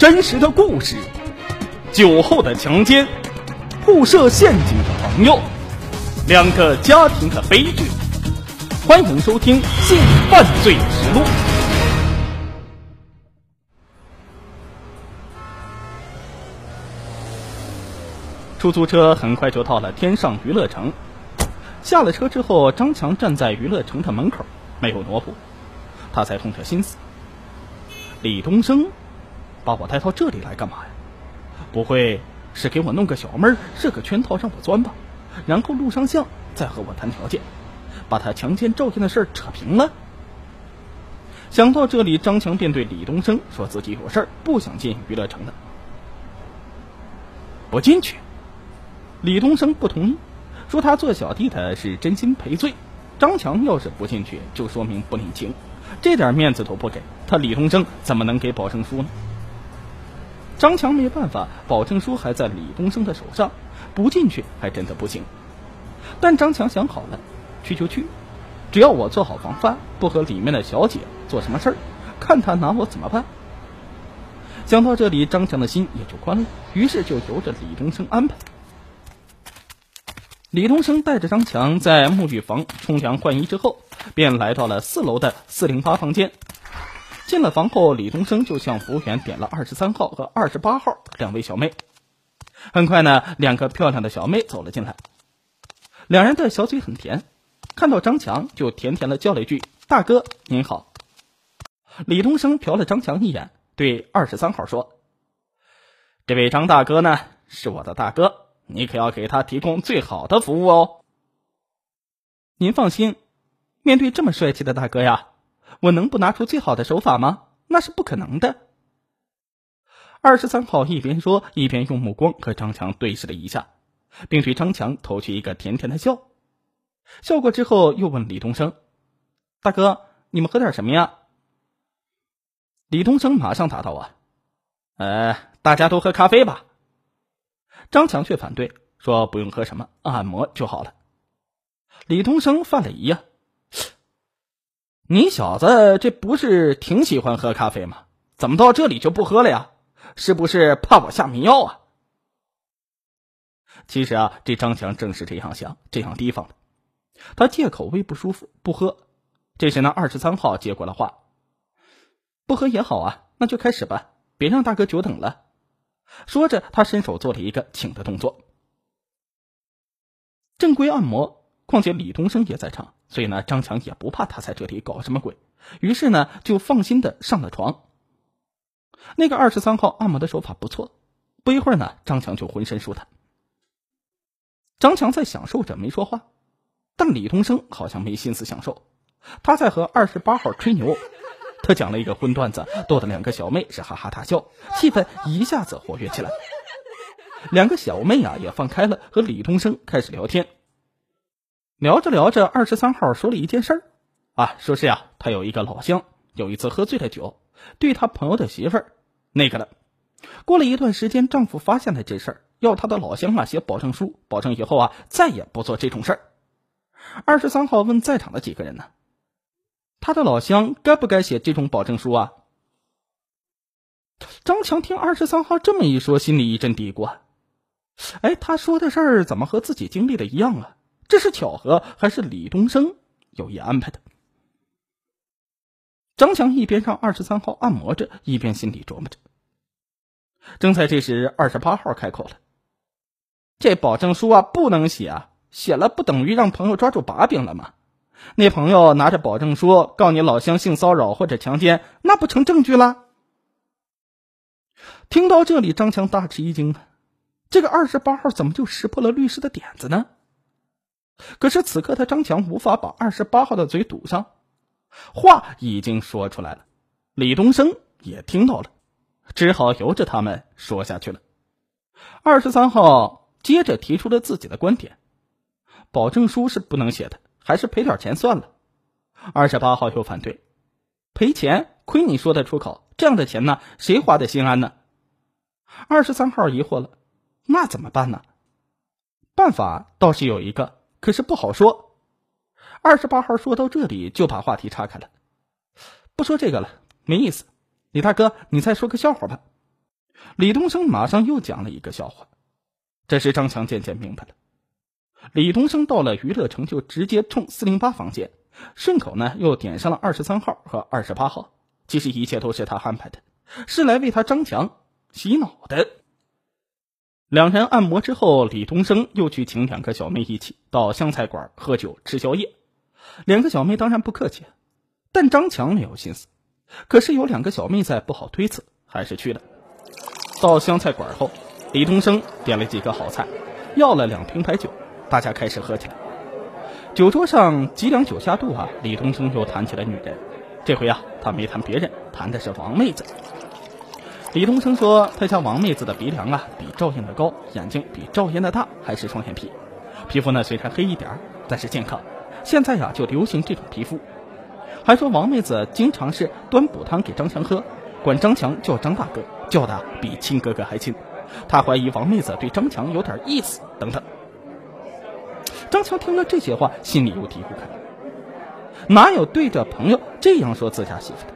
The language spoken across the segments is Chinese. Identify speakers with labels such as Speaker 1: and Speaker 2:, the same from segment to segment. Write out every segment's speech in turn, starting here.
Speaker 1: 真实的故事，酒后的强奸，互设陷阱的朋友，两个家庭的悲剧。欢迎收听《性犯罪实录》。出租车很快就到了天上娱乐城。下了车之后，张强站在娱乐城的门口，没有挪步。他才痛彻心思：李东升把我带到这里来干嘛呀？不会是给我弄个小妹儿，设个圈套让我钻吧？然后录上相，再和我谈条件，把他强奸赵燕的事儿扯平了。想到这里，张强便对李东升说自己有事儿，不想进娱乐城的。不进去。李东升不同意，说他做小弟的是真心赔罪。张强要是不进去，就说明不领情，这点面子都不给他，李东升怎么能给保证书呢？张强没办法，保证书还在李东升的手上，不进去还真的不行。但张强想好了，去就去，只要我做好防范，不和里面的小姐做什么事儿，看他拿我怎么办。想到这里，张强的心也就宽了，于是就由着李东升安排。李东升带着张强在沐浴房冲凉换衣之后，便来到了四楼的四零八房间。进了房后，李东升就向服务员点了二十三号和二十八号两位小妹。很快呢，两个漂亮的小妹走了进来，两人的小嘴很甜，看到张强就甜甜的叫了一句：“大哥您好。”李东升瞟了张强一眼，对二十三号说：“这位张大哥呢，是我的大哥。”你可要给他提供最好的服务哦。您放心，面对这么帅气的大哥呀，我能不拿出最好的手法吗？那是不可能的。二十三号一边说，一边用目光和张强对视了一下，并对张强投去一个甜甜的笑。笑过之后，又问李东升：“大哥，你们喝点什么呀？”李东升马上答道：“啊，呃，大家都喝咖啡吧。”张强却反对说：“不用喝什么，按摩就好了。”李东升犯了疑呀：“你小子这不是挺喜欢喝咖啡吗？怎么到这里就不喝了呀？是不是怕我下迷药啊？”其实啊，这张强正是这样想、这样提防的。他借口胃不舒服不喝。这时呢，二十三号接过了话：“不喝也好啊，那就开始吧，别让大哥久等了。”说着，他伸手做了一个请的动作。正规按摩，况且李东升也在场，所以呢，张强也不怕他在这里搞什么鬼，于是呢，就放心的上了床。那个二十三号按摩的手法不错，不一会儿呢，张强就浑身舒坦。张强在享受着，没说话，但李东升好像没心思享受，他在和二十八号吹牛。他讲了一个荤段子，逗得两个小妹是哈哈大笑，气氛一下子活跃起来。两个小妹啊也放开了，和李东升开始聊天。聊着聊着，二十三号说了一件事儿，啊，说是呀，他有一个老乡，有一次喝醉了酒，对他朋友的媳妇儿那个了。过了一段时间，丈夫发现了这事儿，要他的老乡啊写保证书，保证以后啊再也不做这种事儿。二十三号问在场的几个人呢？他的老乡该不该写这种保证书啊？张强听二十三号这么一说，心里一阵嘀咕：“啊哎，他说的事儿怎么和自己经历的一样啊？这是巧合还是李东升有意安排的？”张强一边让二十三号按摩着，一边心里琢磨着。正在这时，二十八号开口了：“这保证书啊，不能写啊！写了不等于让朋友抓住把柄了吗？”那朋友拿着保证书告你老乡性骚扰或者强奸，那不成证据了？听到这里，张强大吃一惊啊！这个二十八号怎么就识破了律师的点子呢？可是此刻他张强无法把二十八号的嘴堵上，话已经说出来了，李东升也听到了，只好由着他们说下去了。二十三号接着提出了自己的观点：保证书是不能写的。还是赔点钱算了。二十八号又反对，赔钱亏你说得出口，这样的钱呢，谁花得心安呢？二十三号疑惑了，那怎么办呢？办法倒是有一个，可是不好说。二十八号说到这里就把话题岔开了，不说这个了，没意思。李大哥，你再说个笑话吧。李东升马上又讲了一个笑话。这时张强渐渐明白了，李东升到了娱乐城就直接冲四零八房间，顺口呢又点上了二十三号和二十八号。其实一切都是他安排的，是来为他张强洗脑的。两人按摩之后，李东升又去请两个小妹一起到湘菜馆喝酒吃宵夜。两个小妹当然不客气，但张强没有心思。可是有两个小妹在，不好推辞，还是去了。到湘菜馆后，李东升点了几个好菜，要了两瓶白酒，大家开始喝起来。酒桌上几两酒下肚啊，李东升又谈起了女人。这回啊，他没谈别人，谈的是王妹子。李东升说，他家王妹子的鼻梁啊比赵燕的高，眼睛比赵燕的大，还是双眼皮，皮肤呢虽然黑一点但是健康。现在呀，就流行这种皮肤。还说王妹子经常是端补汤给张强喝，管张强叫张大哥，叫的比亲哥哥还亲。他怀疑王妹子对张强有点意思，等等。张强听了这些话，心里又嘀咕开：哪有对着朋友这样说自家媳妇的？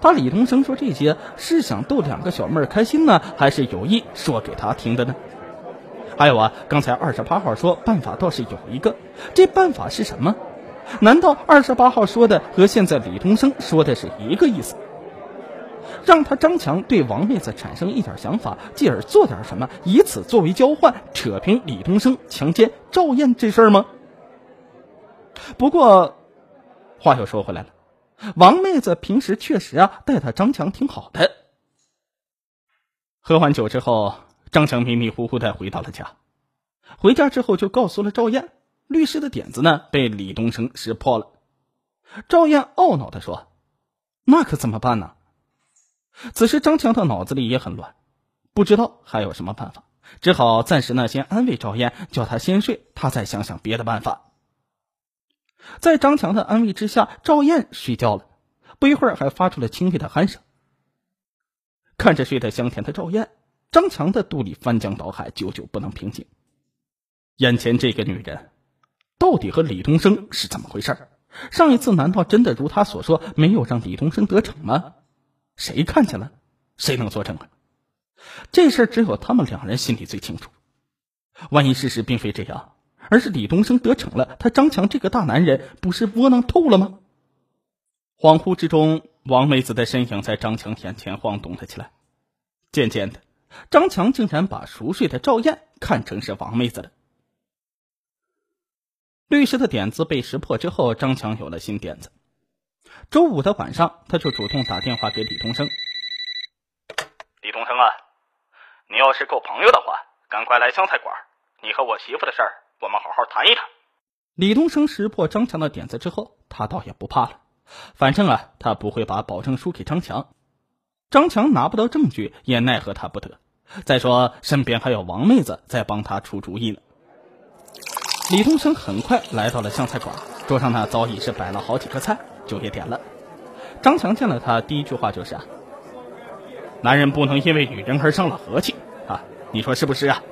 Speaker 1: 他李东升说这些是想逗两个小妹儿开心呢，还是有意说给他听的呢？还有啊，刚才二十八号说办法倒是有一个，这办法是什么？难道二十八号说的和现在李东升说的是一个意思？让他张强对王妹子产生一点想法，继而做点什么，以此作为交换，扯平李东升强奸赵燕这事儿吗？不过，话又说回来了，王妹子平时确实啊待他张强挺好的。喝完酒之后。张强迷迷糊糊的回到了家，回家之后就告诉了赵燕，律师的点子呢被李东升识破了。赵燕懊恼的说：“那可怎么办呢？”此时张强的脑子里也很乱，不知道还有什么办法，只好暂时呢先安慰赵燕，叫她先睡，他再想想别的办法。在张强的安慰之下，赵燕睡觉了，不一会儿还发出了轻微的鼾声。看着睡得香甜的赵燕。张强的肚里翻江倒海，久久不能平静。眼前这个女人，到底和李东升是怎么回事？上一次难道真的如他所说，没有让李东升得逞吗？谁看见了？谁能作证啊？这事只有他们两人心里最清楚。万一事实并非这样，而是李东升得逞了，他张强这个大男人不是窝囊透了吗？恍惚之中，王妹子的身影在张强眼前晃动了起来，渐渐的。张强竟然把熟睡的赵燕看成是王妹子了。律师的点子被识破之后，张强有了新点子。周五的晚上，他就主动打电话给李东升：“
Speaker 2: 李东升啊，你要是够朋友的话，赶快来湘菜馆。你和我媳妇的事儿，我们好好谈一谈。”
Speaker 1: 李东升识破张强的点子之后，他倒也不怕了。反正啊，他不会把保证书给张强。张强拿不到证据，也奈何他不得。再说，身边还有王妹子在帮他出主意呢。李东升很快来到了湘菜馆，桌上呢早已是摆了好几个菜，酒也点了。张强见了他，第一句话就是：“啊，男人不能因为女人而伤了和气啊，你说是不是啊？”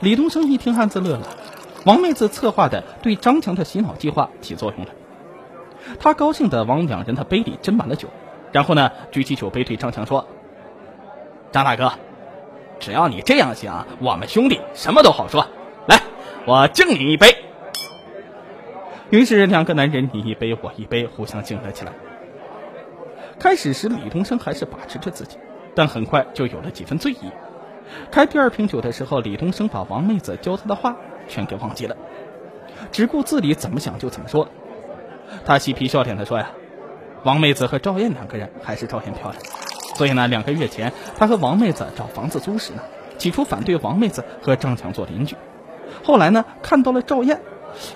Speaker 1: 李东升一听，暗自乐了。王妹子策划的对张强的洗脑计划起作用了，他高兴的往两人的杯里斟满了酒。然后呢，举起酒杯对张强说：“张大哥，只要你这样想，我们兄弟什么都好说。来，我敬你一杯。”于是两个男人你一杯我一杯，互相敬了起来。开始时李东升还是把持着自己，但很快就有了几分醉意。开第二瓶酒的时候，李东升把王妹子教他的话全给忘记了，只顾自己怎么想就怎么说。他嬉皮笑脸的说呀。王妹子和赵燕两个人还是赵燕漂亮，所以呢，两个月前他和王妹子找房子租时呢，起初反对王妹子和张强做邻居，后来呢，看到了赵燕，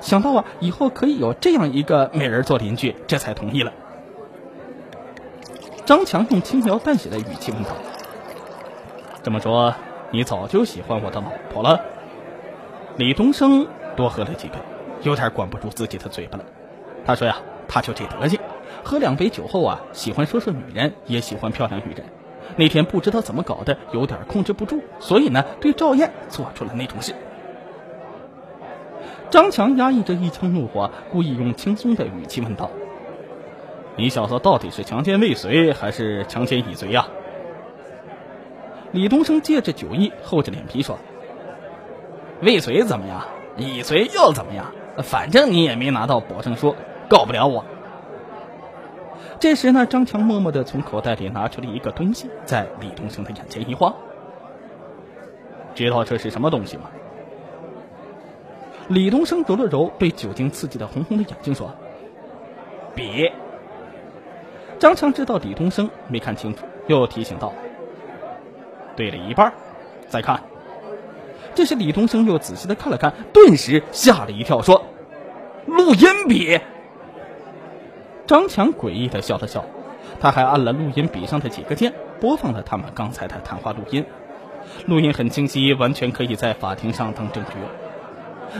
Speaker 1: 想到啊，以后可以有这样一个美人做邻居，这才同意了。张强用轻描淡写的语气问道：“这么说，你早就喜欢我的老婆了？”李东升多喝了几杯，有点管不住自己的嘴巴了。他说呀，他就这德行。喝两杯酒后啊，喜欢说说女人，也喜欢漂亮女人。那天不知道怎么搞的，有点控制不住，所以呢，对赵燕做出了那种事。张强压抑着一腔怒火，故意用轻松的语气问道：“你小子到底是强奸未遂，还是强奸已遂呀？”李东升借着酒意，厚着脸皮说：“未遂怎么样？已遂又怎么样？反正你也没拿到保证书，告不了我。”这时呢，张强默默的从口袋里拿出了一个东西，在李东升的眼前一晃。知道这是什么东西吗？李东升揉了揉被酒精刺激的红红的眼睛，说：“笔。”张强知道李东升没看清楚，又提醒道：“对了一半，再看。”这时李东升又仔细的看了看，顿时吓了一跳，说：“录音笔。”张强诡异的笑了笑，他还按了录音笔上的几个键，播放了他们刚才的谈话录音。录音很清晰，完全可以在法庭上当证据。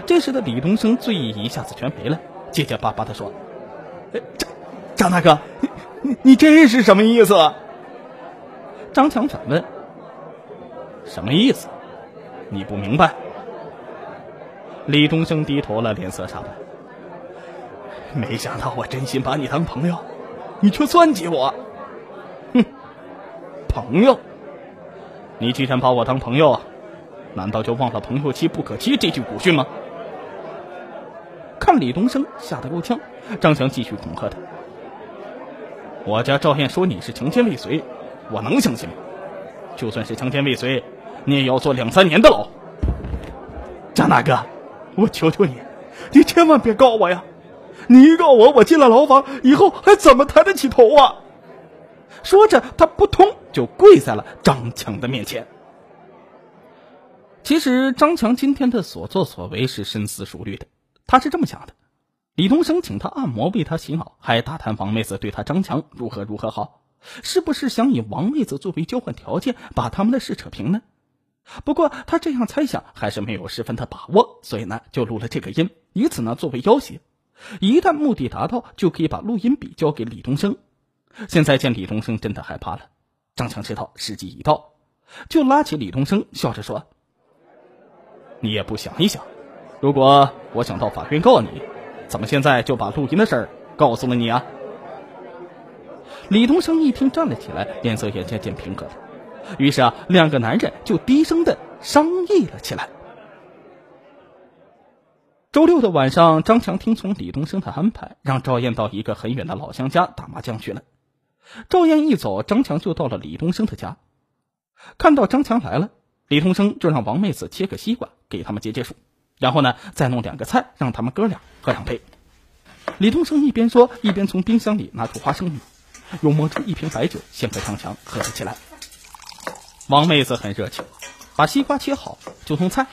Speaker 1: 这时的李东升醉意一下子全没了，结结巴巴的说：“张张大哥，你你你这是什么意思？”张强反问：“什么意思？你不明白？”李东升低头了，脸色煞白。没想到我真心把你当朋友，你却算计我。哼，朋友。你既然把我当朋友，难道就忘了“朋友妻不可欺”这句古训吗？看李东升吓得够呛，张强继续恐吓他：“我家赵燕说你是强奸未遂，我能相信吗？就算是强奸未遂，你也要坐两三年的牢。”张大哥，我求求你，你千万别告我呀！你一告我，我进了牢房，以后还怎么抬得起头啊？说着，他扑通就跪在了张强的面前。其实，张强今天的所作所为是深思熟虑的。他是这么想的：李东升请他按摩，为他洗脑，还打探王妹子对他张强如何如何好，是不是想以王妹子作为交换条件，把他们的事扯平呢？不过，他这样猜想还是没有十分的把握，所以呢，就录了这个音，以此呢作为要挟。一旦目的达到，就可以把录音笔交给李东升。现在见李东升真的害怕了，张强知道时机已到，就拉起李东升，笑着说：“你也不想一想，如果我想到法院告你，怎么现在就把录音的事儿告诉了你啊？”李东升一听，站了起来，脸色也渐渐平和了。于是啊，两个男人就低声的商议了起来。周六的晚上，张强听从李东升的安排，让赵燕到一个很远的老乡家打麻将去了。赵燕一走，张强就到了李东升的家。看到张强来了，李东升就让王妹子切个西瓜给他们解解暑，然后呢，再弄两个菜让他们哥俩喝两杯。李东升一边说，一边从冰箱里拿出花生米，又摸出一瓶白酒，先给张强喝了起来。王妹子很热情，把西瓜切好就弄菜，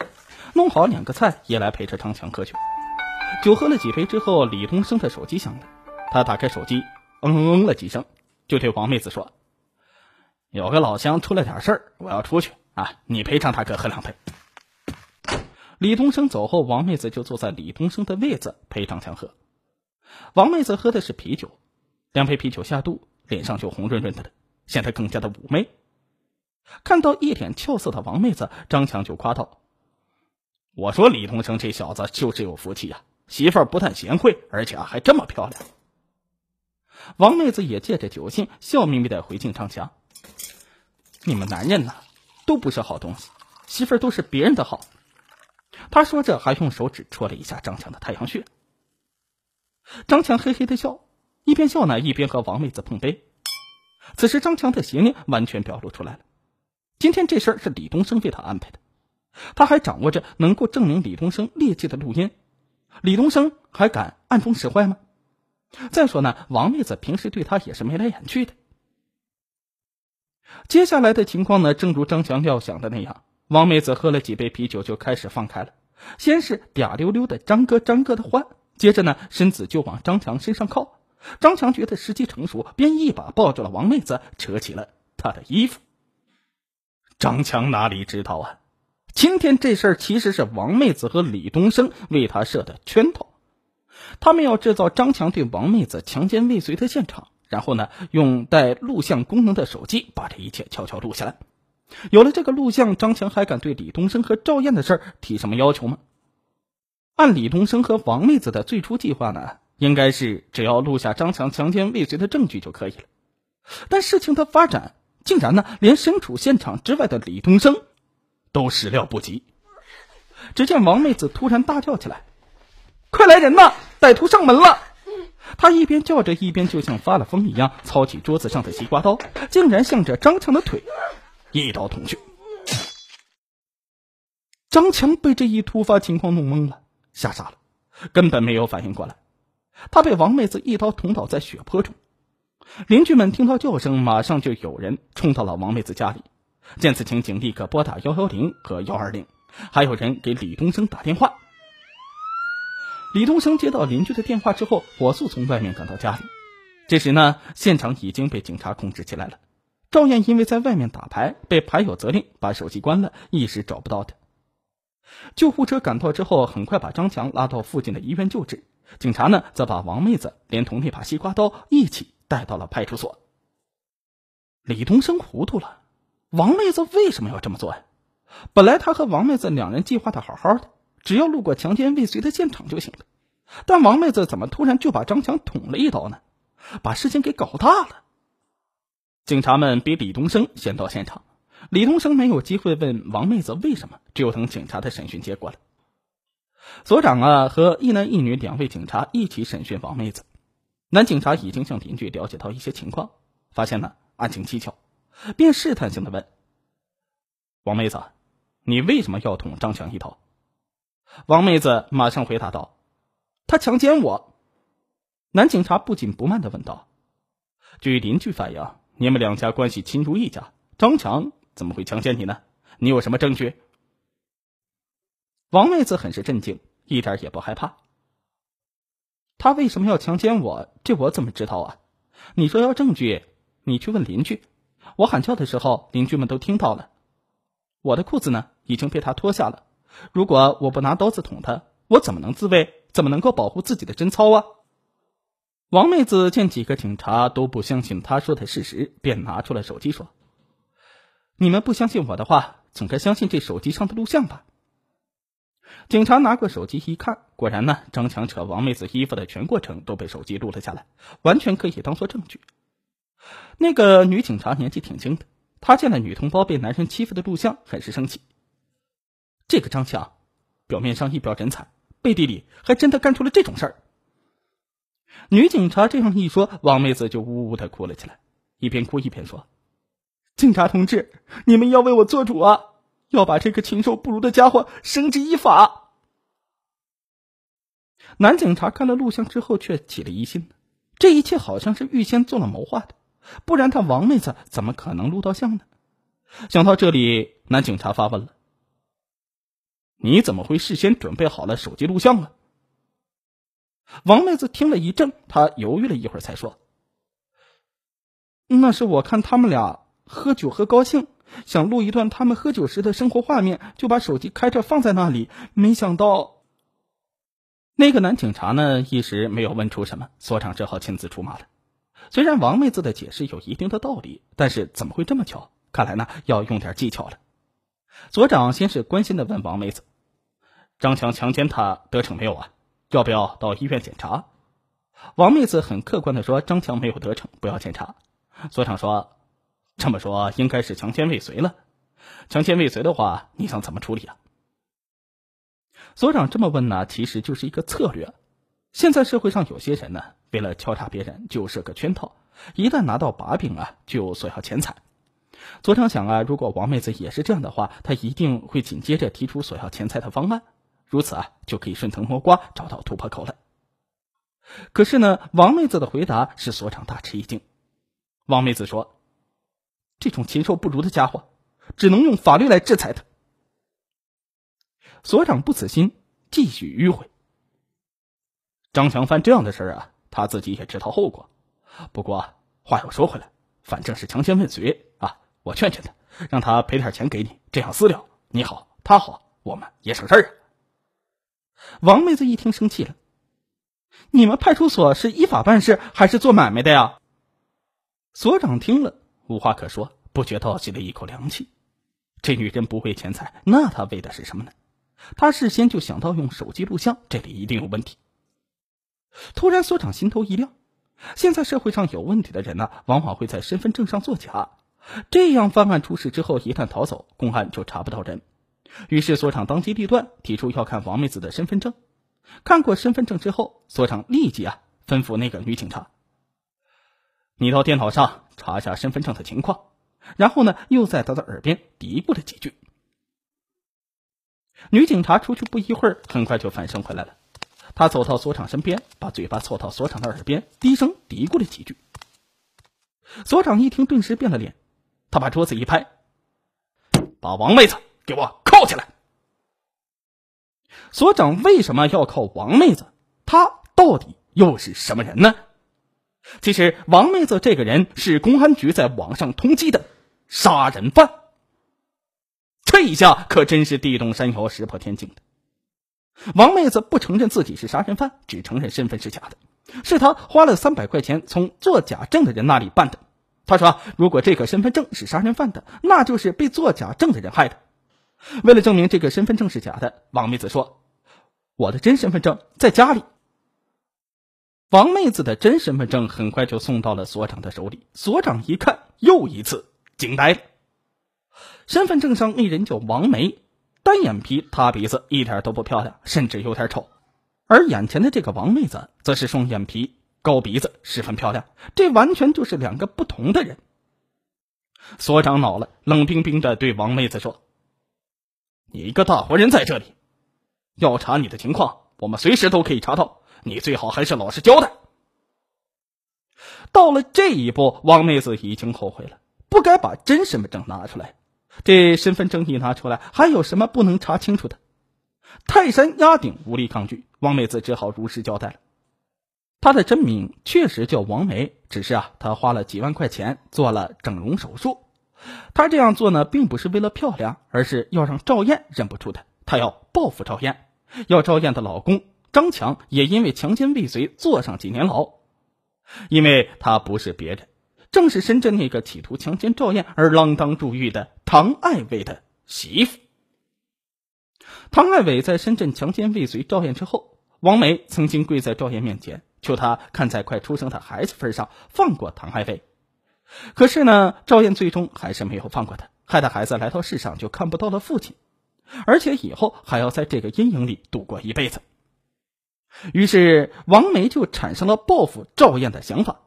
Speaker 1: 弄好两个菜也来陪着张强喝酒。酒喝了几杯之后，李东升的手机响了，他打开手机，嗯嗯了几声。就对王妹子说：“有个老乡出了点事儿，我要出去啊，你陪张大哥喝两杯。”李东升走后，王妹子就坐在李东升的位子陪张强喝。王妹子喝的是啤酒，两杯啤酒下肚，脸上就红润润的了，显得更加的妩媚。看到一脸俏色的王妹子，张强就夸道：“我说李同生这小子就是有福气呀，媳妇儿不但贤惠，而且还这么漂亮。”王妹子也借着酒劲，笑眯眯的回敬张强：“你们男人呐，都不是好东西，媳妇儿都是别人的好。”他说着，还用手指戳了一下张强的太阳穴。张强嘿嘿的笑，一边笑呢，一边和王妹子碰杯。此时，张强的邪念完全表露出来了。今天这事儿是李东升为他安排的，他还掌握着能够证明李东升劣迹的录音，李东升还敢暗中使坏吗？再说呢，王妹子平时对他也是眉来眼去的。接下来的情况呢，正如张强料想的那样，王妹子喝了几杯啤酒就开始放开了，先是嗲溜溜的张哥张哥的欢，接着呢，身子就往张强身上靠。张强觉得时机成熟，便一把抱住了王妹子，扯起了她的衣服。张强哪里知道啊，今天这事儿其实是王妹子和李东升为他设的圈套。他们要制造张强对王妹子强奸未遂的现场，然后呢，用带录像功能的手机把这一切悄悄录下来。有了这个录像，张强还敢对李东升和赵燕的事儿提什么要求吗？按李东升和王妹子的最初计划呢，应该是只要录下张强强奸未遂的证据就可以了。但事情的发展竟然呢连身处现场之外的李东升都始料不及。只见王妹子突然大叫起来：“快来人呐！歹徒上门了！”他一边叫着，一边就像发了疯一样，操起桌子上的西瓜刀，竟然向着张强的腿一刀捅去。张强被这一突发情况弄懵了，吓傻了，根本没有反应过来。他被王妹子一刀捅倒在血泊中。邻居们听到叫声，马上就有人冲到了王妹子家里。见此情景，立刻拨打幺幺零和幺二零，还有人给李东升打电话。李东升接到邻居的电话之后，火速从外面赶到家里。这时呢，现场已经被警察控制起来了。赵燕因为在外面打牌，被牌友责令把手机关了，一时找不到他。救护车赶到之后，很快把张强拉到附近的医院救治。警察呢，则把王妹子连同那把西瓜刀一起带到了派出所。李东升糊涂了，王妹子为什么要这么做呀？本来他和王妹子两人计划的好好的。只要路过强奸未遂的现场就行了，但王妹子怎么突然就把张强捅了一刀呢？把事情给搞大了。警察们比李东升先到现场，李东升没有机会问王妹子为什么，只有等警察的审讯结果了。所长啊和一男一女两位警察一起审讯王妹子。男警察已经向邻居了解到一些情况，发现呢案情蹊跷，便试探性的问：“王妹子，你为什么要捅张强一刀？”王妹子马上回答道：“他强奸我。”男警察不紧不慢的问道：“据邻居反映，你们两家关系亲如一家，张强怎么会强奸你呢？你有什么证据？”王妹子很是震惊，一点也不害怕。他为什么要强奸我？这我怎么知道啊？你说要证据，你去问邻居。我喊叫的时候，邻居们都听到了。我的裤子呢，已经被他脱下了。如果我不拿刀子捅他，我怎么能自卫？怎么能够保护自己的贞操啊？王妹子见几个警察都不相信她说的事实，便拿出了手机说：“你们不相信我的话，总该相信这手机上的录像吧？”警察拿过手机一看，果然呢，张强扯王妹子衣服的全过程都被手机录了下来，完全可以当做证据。那个女警察年纪挺轻的，她见了女同胞被男人欺负的录像，很是生气。这个张强，表面上一表人才，背地里还真的干出了这种事儿。女警察这样一说，王妹子就呜呜的哭了起来，一边哭一边说：“警察同志，你们要为我做主啊，要把这个禽兽不如的家伙绳之以法。”男警察看了录像之后，却起了疑心，这一切好像是预先做了谋划的，不然他王妹子怎么可能录到像呢？想到这里，男警察发问了。你怎么会事先准备好了手机录像啊？王妹子听了一怔，她犹豫了一会儿，才说：“那是我看他们俩喝酒喝高兴，想录一段他们喝酒时的生活画面，就把手机开着放在那里。没想到……”那个男警察呢，一时没有问出什么，所长只好亲自出马了。虽然王妹子的解释有一定的道理，但是怎么会这么巧？看来呢，要用点技巧了。所长先是关心的问王妹子。张强强奸她得逞没有啊？要不要到医院检查？王妹子很客观的说：“张强没有得逞，不要检查。”所长说：“这么说应该是强奸未遂了。强奸未遂的话，你想怎么处理啊？”所长这么问呢，其实就是一个策略。现在社会上有些人呢，为了敲诈别人，就设个圈套，一旦拿到把柄啊，就索要钱财。所长想啊，如果王妹子也是这样的话，他一定会紧接着提出索要钱财的方案。如此啊，就可以顺藤摸瓜找到突破口了。可是呢，王妹子的回答使所长大吃一惊。王妹子说：“这种禽兽不如的家伙，只能用法律来制裁他。”所长不死心，继续迂回。张强犯这样的事儿啊，他自己也知道后果。不过话又说回来，反正是强奸未遂啊，我劝劝他，让他赔点钱给你，这样私了，你好，他好，我们也省事儿啊。王妹子一听生气了：“你们派出所是依法办事还是做买卖的呀？”所长听了无话可说，不觉倒吸了一口凉气。这女人不为钱财，那她为的是什么呢？她事先就想到用手机录像，这里一定有问题。突然，所长心头一亮：现在社会上有问题的人呢，往往会在身份证上作假，这样犯案出事之后，一旦逃走，公安就查不到人。于是所长当机立断，提出要看王妹子的身份证。看过身份证之后，所长立即啊吩咐那个女警察：“你到电脑上查一下身份证的情况。”然后呢，又在他的耳边嘀咕了几句。女警察出去不一会儿，很快就返身回来了。她走到所长身边，把嘴巴凑到所长的耳边，低声嘀咕了几句。所长一听，顿时变了脸，他把桌子一拍：“把王妹子给我铐起来！”所长为什么要铐王妹子？她到底又是什么人呢？其实，王妹子这个人是公安局在网上通缉的杀人犯。这一下可真是地动山摇、石破天惊的。王妹子不承认自己是杀人犯，只承认身份是假的，是他花了三百块钱从做假证的人那里办的。他说：“如果这个身份证是杀人犯的，那就是被做假证的人害的。”为了证明这个身份证是假的，王妹子说：“我的真身份证在家里。”王妹子的真身份证很快就送到了所长的手里。所长一看，又一次惊呆了。身份证上那人叫王梅，单眼皮，塌鼻子，一点都不漂亮，甚至有点丑。而眼前的这个王妹子，则是双眼皮、高鼻子，十分漂亮。这完全就是两个不同的人。所长恼了，冷冰冰的对王妹子说：“你一个大活人在这里，要查你的情况，我们随时都可以查到。”你最好还是老实交代。到了这一步，王妹子已经后悔了，不该把真身份证拿出来。这身份证一拿出来，还有什么不能查清楚的？泰山压顶，无力抗拒。王妹子只好如实交代了。她的真名确实叫王梅，只是啊，她花了几万块钱做了整容手术。她这样做呢，并不是为了漂亮，而是要让赵燕认不出她。她要报复赵燕，要赵燕的老公。张强也因为强奸未遂坐上几年牢，因为他不是别人，正是深圳那个企图强奸赵燕而锒铛入狱的唐爱伟的媳妇。唐爱伟在深圳强奸未遂赵燕之后，王梅曾经跪在赵燕面前，求他看在快出生的孩子份上放过唐爱伟。可是呢，赵燕最终还是没有放过他，害得孩子来到世上就看不到了父亲，而且以后还要在这个阴影里度过一辈子。于是，王梅就产生了报复赵燕的想法。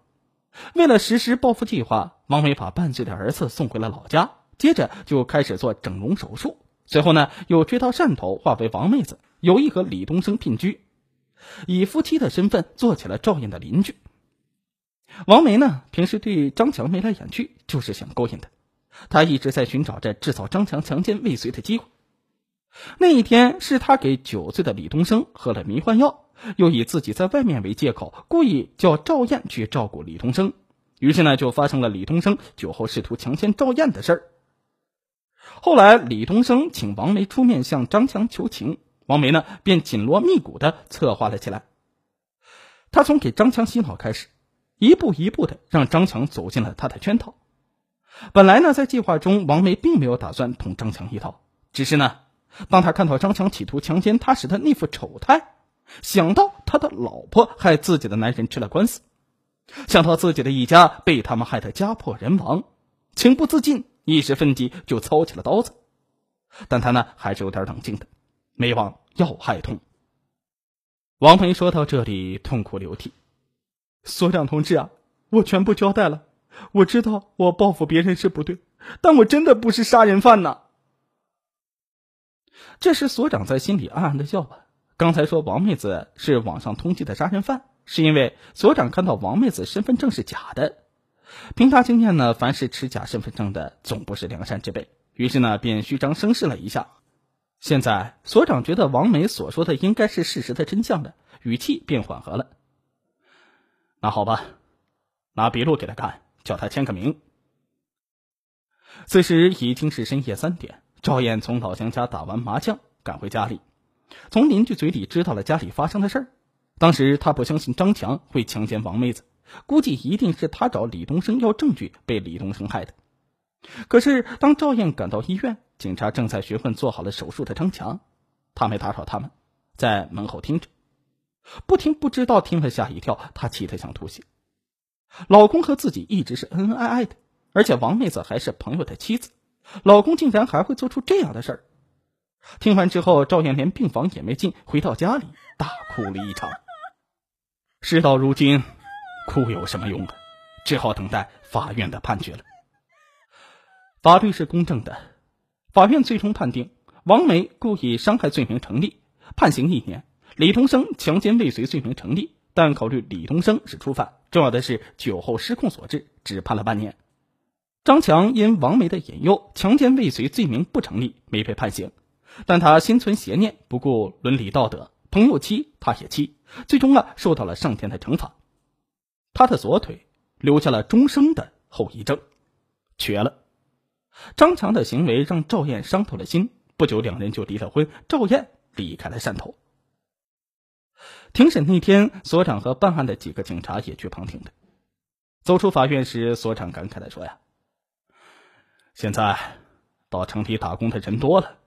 Speaker 1: 为了实施报复计划，王梅把半岁的儿子送回了老家，接着就开始做整容手术。随后呢，又追到汕头，化为王妹子，有意和李东升并居，以夫妻的身份做起了赵燕的邻居。王梅呢，平时对张强眉来眼去，就是想勾引他。他一直在寻找着制造张强强奸未遂的机会。那一天，是他给九岁的李东升喝了迷幻药。又以自己在外面为借口，故意叫赵燕去照顾李东升，于是呢，就发生了李东升酒后试图强奸赵燕的事儿。后来，李东升请王梅出面向张强求情，王梅呢便紧锣密鼓的策划了起来。他从给张强洗脑开始，一步一步的让张强走进了他的圈套。本来呢，在计划中，王梅并没有打算同张强一套，只是呢，当他看到张强企图强奸他时的那副丑态。想到他的老婆害自己的男人吃了官司，想到自己的一家被他们害得家破人亡，情不自禁，一时愤激就操起了刀子。但他呢还是有点冷静的，没往要害痛。王梅说到这里痛哭流涕：“所长同志啊，我全部交代了。我知道我报复别人是不对，但我真的不是杀人犯呐。”这时所长在心里暗暗的笑吧。刚才说王妹子是网上通缉的杀人犯，是因为所长看到王妹子身份证是假的。凭他经验呢，凡是持假身份证的，总不是良善之辈。于是呢，便虚张声势了一下。现在所长觉得王梅所说的应该是事实的真相了，语气便缓和了。那好吧，拿笔录给他看，叫他签个名。此时已经是深夜三点，赵燕从老乡家打完麻将，赶回家里。从邻居嘴里知道了家里发生的事儿，当时他不相信张强会强奸王妹子，估计一定是他找李东升要证据，被李东升害的。可是当赵燕赶到医院，警察正在询问做好了手术的张强，他没打扰他们，在门后听着，不听不知道，听了吓一跳，他气得想吐血。老公和自己一直是恩恩爱爱的，而且王妹子还是朋友的妻子，老公竟然还会做出这样的事儿。听完之后，赵燕连病房也没进，回到家里大哭了一场。事到如今，哭有什么用啊？只好等待法院的判决了。法律是公正的，法院最终判定王梅故意伤害罪名成立，判刑一年；李东升强奸未遂罪名成立，但考虑李东升是初犯，重要的是酒后失控所致，只判了半年。张强因王梅的引诱，强奸未遂罪名不成立，没被判刑。但他心存邪念，不顾伦理道德，朋友妻他也妻，最终啊受到了上天的惩罚。他的左腿留下了终生的后遗症，瘸了。张强的行为让赵燕伤透了心，不久两人就离了婚。赵燕离开了汕头。庭审那天，所长和办案的几个警察也去旁听的。走出法院时，所长感慨的说：“呀，现在到城里打工的人多了。”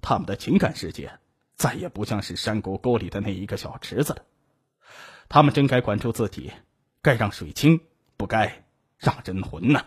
Speaker 1: 他们的情感世界再也不像是山谷沟里的那一个小池子了，他们真该管住自己，该让水清，不该让人浑呢。